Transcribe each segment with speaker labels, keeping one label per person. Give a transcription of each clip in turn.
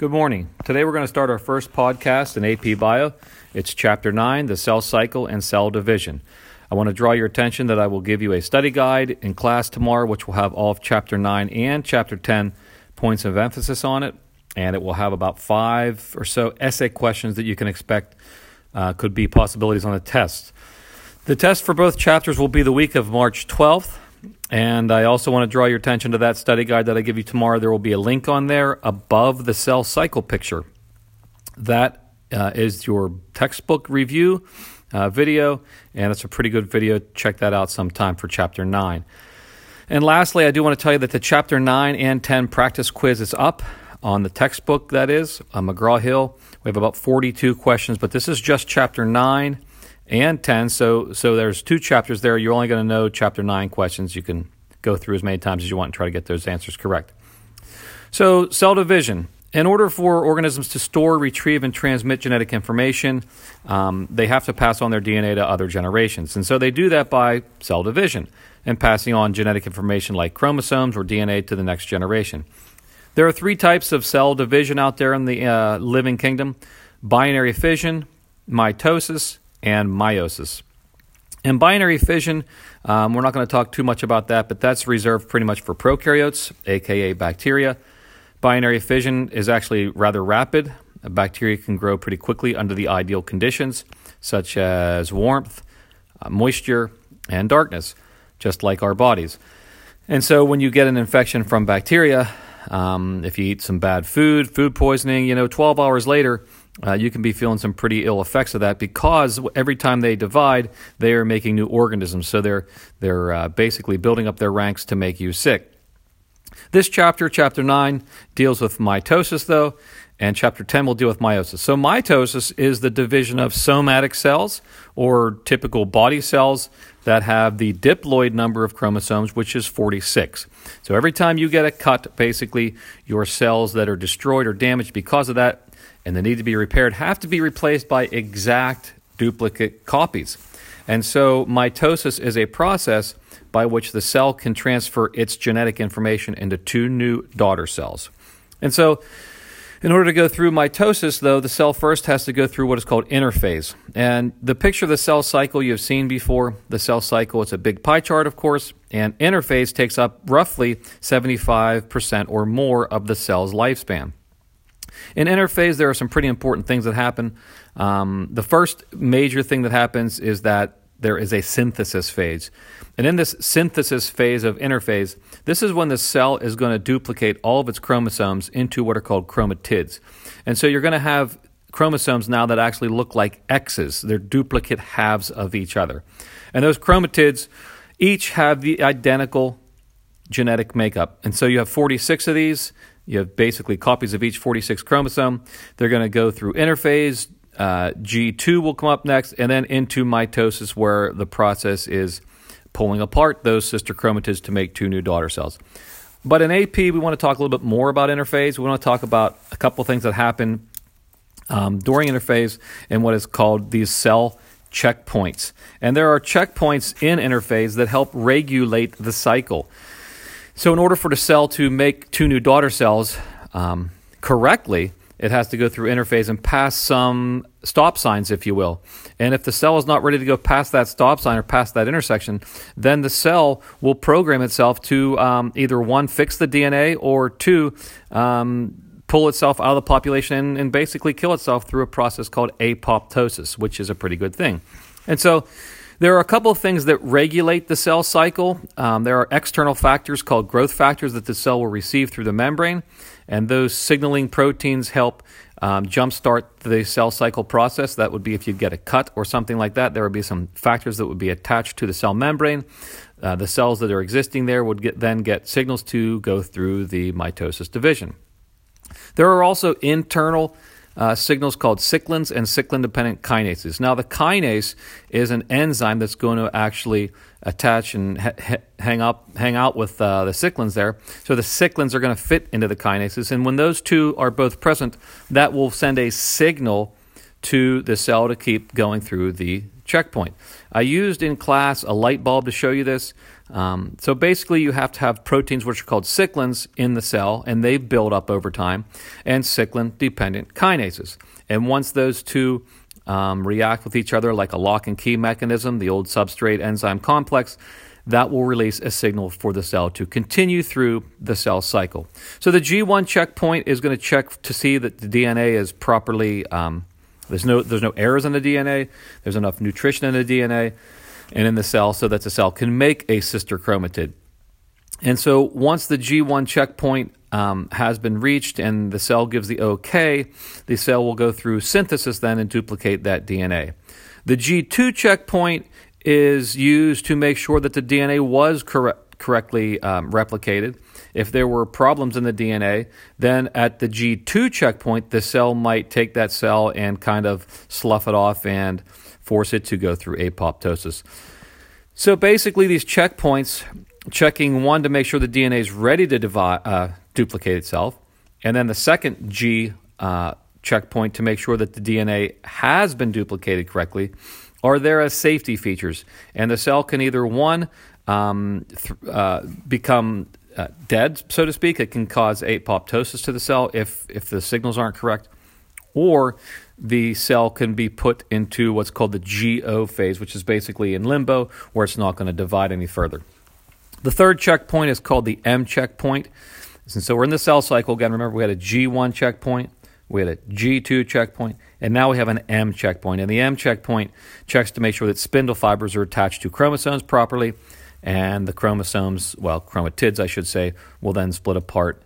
Speaker 1: Good morning. Today we're going to start our first podcast in AP Bio. It's Chapter 9 The Cell Cycle and Cell Division. I want to draw your attention that I will give you a study guide in class tomorrow, which will have all of Chapter 9 and Chapter 10 points of emphasis on it. And it will have about five or so essay questions that you can expect uh, could be possibilities on the test. The test for both chapters will be the week of March 12th. And I also want to draw your attention to that study guide that I give you tomorrow. There will be a link on there above the cell cycle picture. That uh, is your textbook review uh, video, and it's a pretty good video. Check that out sometime for chapter 9. And lastly, I do want to tell you that the chapter 9 and 10 practice quiz is up on the textbook, that is, on McGraw Hill. We have about 42 questions, but this is just chapter 9 and 10. So, so there's two chapters there. You're only going to know chapter 9 questions. You can go through as many times as you want and try to get those answers correct. So, cell division. In order for organisms to store, retrieve, and transmit genetic information, um, they have to pass on their DNA to other generations. And so they do that by cell division and passing on genetic information like chromosomes or DNA to the next generation. There are three types of cell division out there in the uh, living kingdom binary fission, mitosis, and meiosis. And binary fission, um, we're not going to talk too much about that, but that's reserved pretty much for prokaryotes, aka bacteria. Binary fission is actually rather rapid. A bacteria can grow pretty quickly under the ideal conditions, such as warmth, uh, moisture, and darkness, just like our bodies. And so when you get an infection from bacteria, um, if you eat some bad food, food poisoning, you know, 12 hours later, uh, you can be feeling some pretty ill effects of that because every time they divide, they are making new organisms. So they're they're uh, basically building up their ranks to make you sick. This chapter, chapter nine, deals with mitosis, though, and chapter 10 will deal with meiosis. So, mitosis is the division of somatic cells or typical body cells that have the diploid number of chromosomes, which is 46. So, every time you get a cut, basically, your cells that are destroyed or damaged because of that and they need to be repaired have to be replaced by exact duplicate copies. And so mitosis is a process by which the cell can transfer its genetic information into two new daughter cells. And so in order to go through mitosis, though, the cell first has to go through what is called interphase. And the picture of the cell cycle you've seen before, the cell cycle, it's a big pie chart, of course, and interphase takes up roughly 75% or more of the cell's lifespan. In interphase, there are some pretty important things that happen. Um, the first major thing that happens is that there is a synthesis phase. And in this synthesis phase of interphase, this is when the cell is going to duplicate all of its chromosomes into what are called chromatids. And so you're going to have chromosomes now that actually look like X's. They're duplicate halves of each other. And those chromatids each have the identical genetic makeup. And so you have 46 of these. You have basically copies of each 46 chromosome. They're going to go through interphase. Uh, G2 will come up next, and then into mitosis, where the process is pulling apart those sister chromatids to make two new daughter cells. But in AP, we want to talk a little bit more about interphase. We want to talk about a couple things that happen um, during interphase and what is called these cell checkpoints. And there are checkpoints in interphase that help regulate the cycle. So, in order for the cell to make two new daughter cells um, correctly, it has to go through interphase and pass some stop signs, if you will. And if the cell is not ready to go past that stop sign or past that intersection, then the cell will program itself to um, either one, fix the DNA, or two, um, pull itself out of the population and, and basically kill itself through a process called apoptosis, which is a pretty good thing. And so, there are a couple of things that regulate the cell cycle. Um, there are external factors called growth factors that the cell will receive through the membrane, and those signaling proteins help um, jumpstart the cell cycle process. That would be if you get a cut or something like that. There would be some factors that would be attached to the cell membrane. Uh, the cells that are existing there would get, then get signals to go through the mitosis division. There are also internal uh, signals called cyclins and cyclin dependent kinases. Now, the kinase is an enzyme that's going to actually attach and ha- hang up, hang out with uh, the cyclins there. So the cyclins are going to fit into the kinases, and when those two are both present, that will send a signal to the cell to keep going through the checkpoint. I used in class a light bulb to show you this. Um, so basically, you have to have proteins which are called cyclins in the cell, and they build up over time, and cyclin dependent kinases. And once those two um, react with each other like a lock and key mechanism, the old substrate enzyme complex, that will release a signal for the cell to continue through the cell cycle. So the G1 checkpoint is going to check to see that the DNA is properly um, there's no there's no errors in the DNA. There's enough nutrition in the DNA and in the cell so that the cell can make a sister chromatid. And so once the G1 checkpoint um, has been reached and the cell gives the OK, the cell will go through synthesis then and duplicate that DNA. The G2 checkpoint is used to make sure that the DNA was correct, correctly um, replicated. If there were problems in the DNA, then at the G2 checkpoint, the cell might take that cell and kind of slough it off and force it to go through apoptosis. So basically, these checkpoints checking one to make sure the DNA is ready to divide, uh, duplicate itself, and then the second G uh, checkpoint to make sure that the DNA has been duplicated correctly, are there as safety features. And the cell can either one um, th- uh, become uh, dead, so to speak. It can cause apoptosis to the cell if if the signals aren't correct, or the cell can be put into what's called the G0 phase, which is basically in limbo, where it's not going to divide any further. The third checkpoint is called the M checkpoint. And so we're in the cell cycle again. Remember, we had a G1 checkpoint, we had a G2 checkpoint, and now we have an M checkpoint. And the M checkpoint checks to make sure that spindle fibers are attached to chromosomes properly, and the chromosomes, well, chromatids, I should say, will then split apart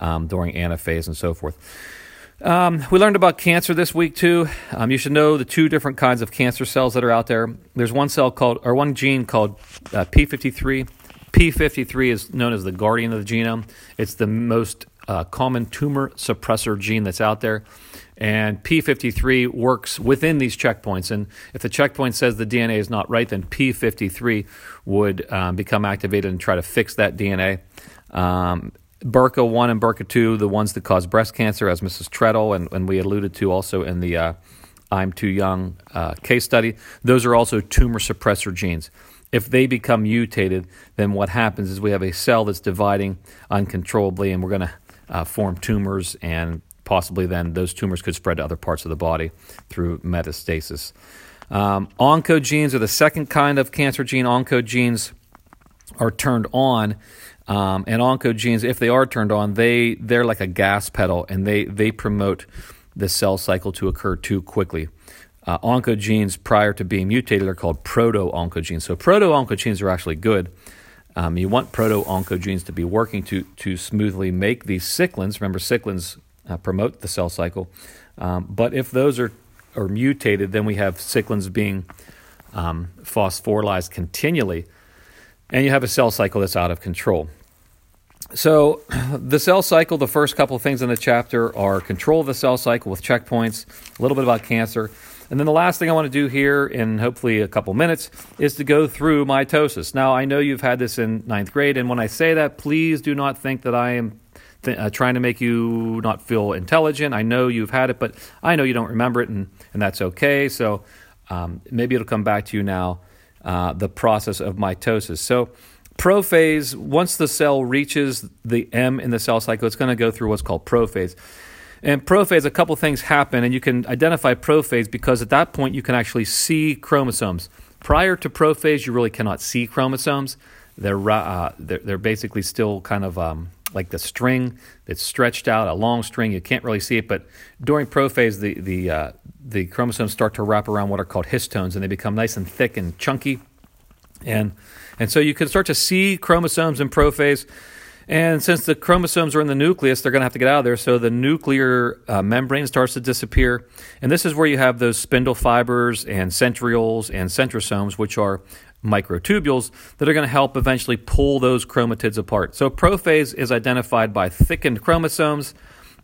Speaker 1: um, during anaphase and so forth. Um, we learned about cancer this week too. Um, you should know the two different kinds of cancer cells that are out there. There's one cell called, or one gene called uh, P53. P53 is known as the guardian of the genome. It's the most uh, common tumor suppressor gene that's out there. And P53 works within these checkpoints. And if the checkpoint says the DNA is not right, then P53 would um, become activated and try to fix that DNA. Um, BRCA1 and BRCA2, the ones that cause breast cancer, as Mrs. Treadle and, and we alluded to also in the uh, I'm Too Young uh, case study, those are also tumor suppressor genes. If they become mutated, then what happens is we have a cell that's dividing uncontrollably, and we're going to uh, form tumors, and possibly then those tumors could spread to other parts of the body through metastasis. Um, oncogenes are the second kind of cancer gene. Oncogenes are turned on um, and oncogenes, if they are turned on, they they're like a gas pedal, and they they promote the cell cycle to occur too quickly. Uh, oncogenes prior to being mutated are called proto-oncogenes. So proto-oncogenes are actually good. Um, you want proto-oncogenes to be working to to smoothly make these cyclins. Remember, cyclins uh, promote the cell cycle. Um, but if those are are mutated, then we have cyclins being um, phosphorylized continually, and you have a cell cycle that's out of control. So, the cell cycle, the first couple of things in the chapter are control of the cell cycle with checkpoints, a little bit about cancer. And then the last thing I want to do here in hopefully a couple minutes is to go through mitosis. Now, I know you've had this in ninth grade, and when I say that, please do not think that I am th- uh, trying to make you not feel intelligent. I know you've had it, but I know you don't remember it, and, and that's okay. So, um, maybe it'll come back to you now uh, the process of mitosis. So, Prophase, once the cell reaches the M in the cell cycle, it's going to go through what's called prophase. And prophase, a couple things happen, and you can identify prophase because at that point you can actually see chromosomes. Prior to prophase, you really cannot see chromosomes. They're, uh, they're, they're, basically still kind of um, like the string that's stretched out, a long string. You can't really see it, but during prophase, the, the, uh, the chromosomes start to wrap around what are called histones, and they become nice and thick and chunky. And and so you can start to see chromosomes in prophase. And since the chromosomes are in the nucleus, they're going to have to get out of there. So the nuclear uh, membrane starts to disappear. And this is where you have those spindle fibers and centrioles and centrosomes, which are microtubules that are going to help eventually pull those chromatids apart. So prophase is identified by thickened chromosomes,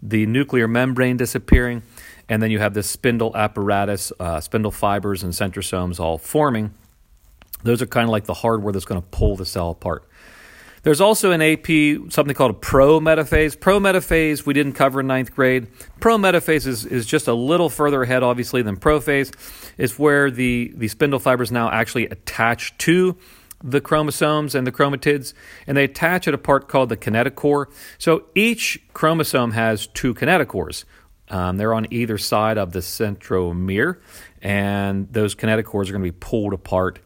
Speaker 1: the nuclear membrane disappearing, and then you have this spindle apparatus, uh, spindle fibers and centrosomes all forming. Those are kind of like the hardware that's going to pull the cell apart. There's also an AP something called a prometaphase. Prometaphase we didn't cover in ninth grade. Prometaphase is, is just a little further ahead, obviously, than prophase. It's where the, the spindle fibers now actually attach to the chromosomes and the chromatids, and they attach at a part called the kinetochore. So each chromosome has two kinetochores. Um, they're on either side of the centromere, and those kinetochores are going to be pulled apart.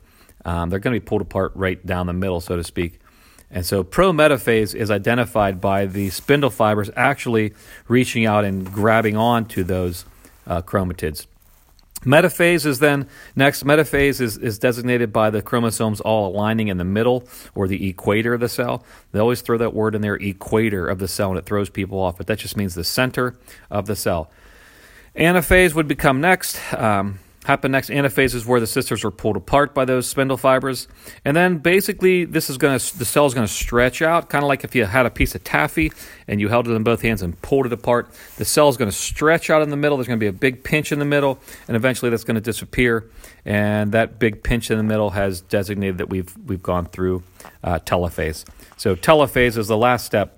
Speaker 1: Um, they're going to be pulled apart right down the middle, so to speak. And so prometaphase is identified by the spindle fibers actually reaching out and grabbing onto those uh, chromatids. Metaphase is then next. Metaphase is, is designated by the chromosomes all aligning in the middle or the equator of the cell. They always throw that word in there, equator of the cell, and it throws people off, but that just means the center of the cell. Anaphase would become next. Um, happen next. Anaphase is where the sisters are pulled apart by those spindle fibers, and then basically this is going to the cell is going to stretch out, kind of like if you had a piece of taffy and you held it in both hands and pulled it apart. The cell is going to stretch out in the middle. There's going to be a big pinch in the middle, and eventually that's going to disappear. And that big pinch in the middle has designated that we've we've gone through uh, telophase. So telophase is the last step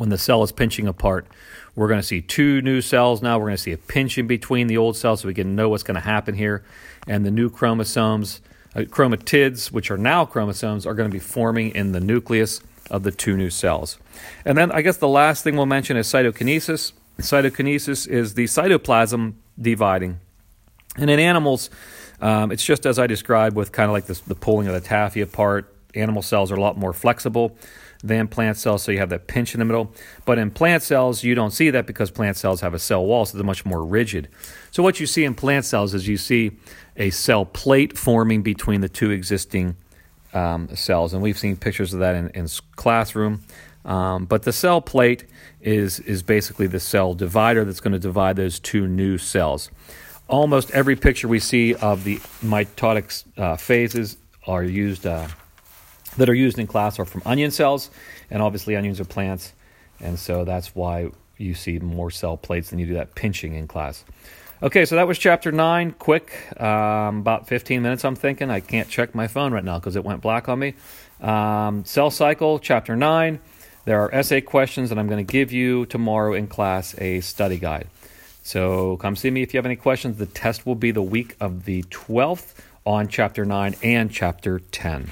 Speaker 1: when the cell is pinching apart we're going to see two new cells now. We're going to see a pinch in between the old cells so we can know what's going to happen here. And the new chromosomes, uh, chromatids, which are now chromosomes, are going to be forming in the nucleus of the two new cells. And then I guess the last thing we'll mention is cytokinesis. Cytokinesis is the cytoplasm dividing. And in animals, um, it's just as I described with kind of like this, the pulling of the taffy apart. Animal cells are a lot more flexible than plant cells, so you have that pinch in the middle. But in plant cells, you don't see that because plant cells have a cell wall, so they're much more rigid. So what you see in plant cells is you see a cell plate forming between the two existing um, cells, and we've seen pictures of that in, in classroom. Um, but the cell plate is is basically the cell divider that's going to divide those two new cells. Almost every picture we see of the mitotic uh, phases are used uh, that are used in class are from onion cells, and obviously onions are plants, and so that's why you see more cell plates than you do that pinching in class. Okay, so that was chapter nine, quick, um, about 15 minutes. I'm thinking I can't check my phone right now because it went black on me. Um, cell cycle, chapter nine. There are essay questions, and I'm going to give you tomorrow in class a study guide. So come see me if you have any questions. The test will be the week of the 12th on chapter 9 and chapter 10.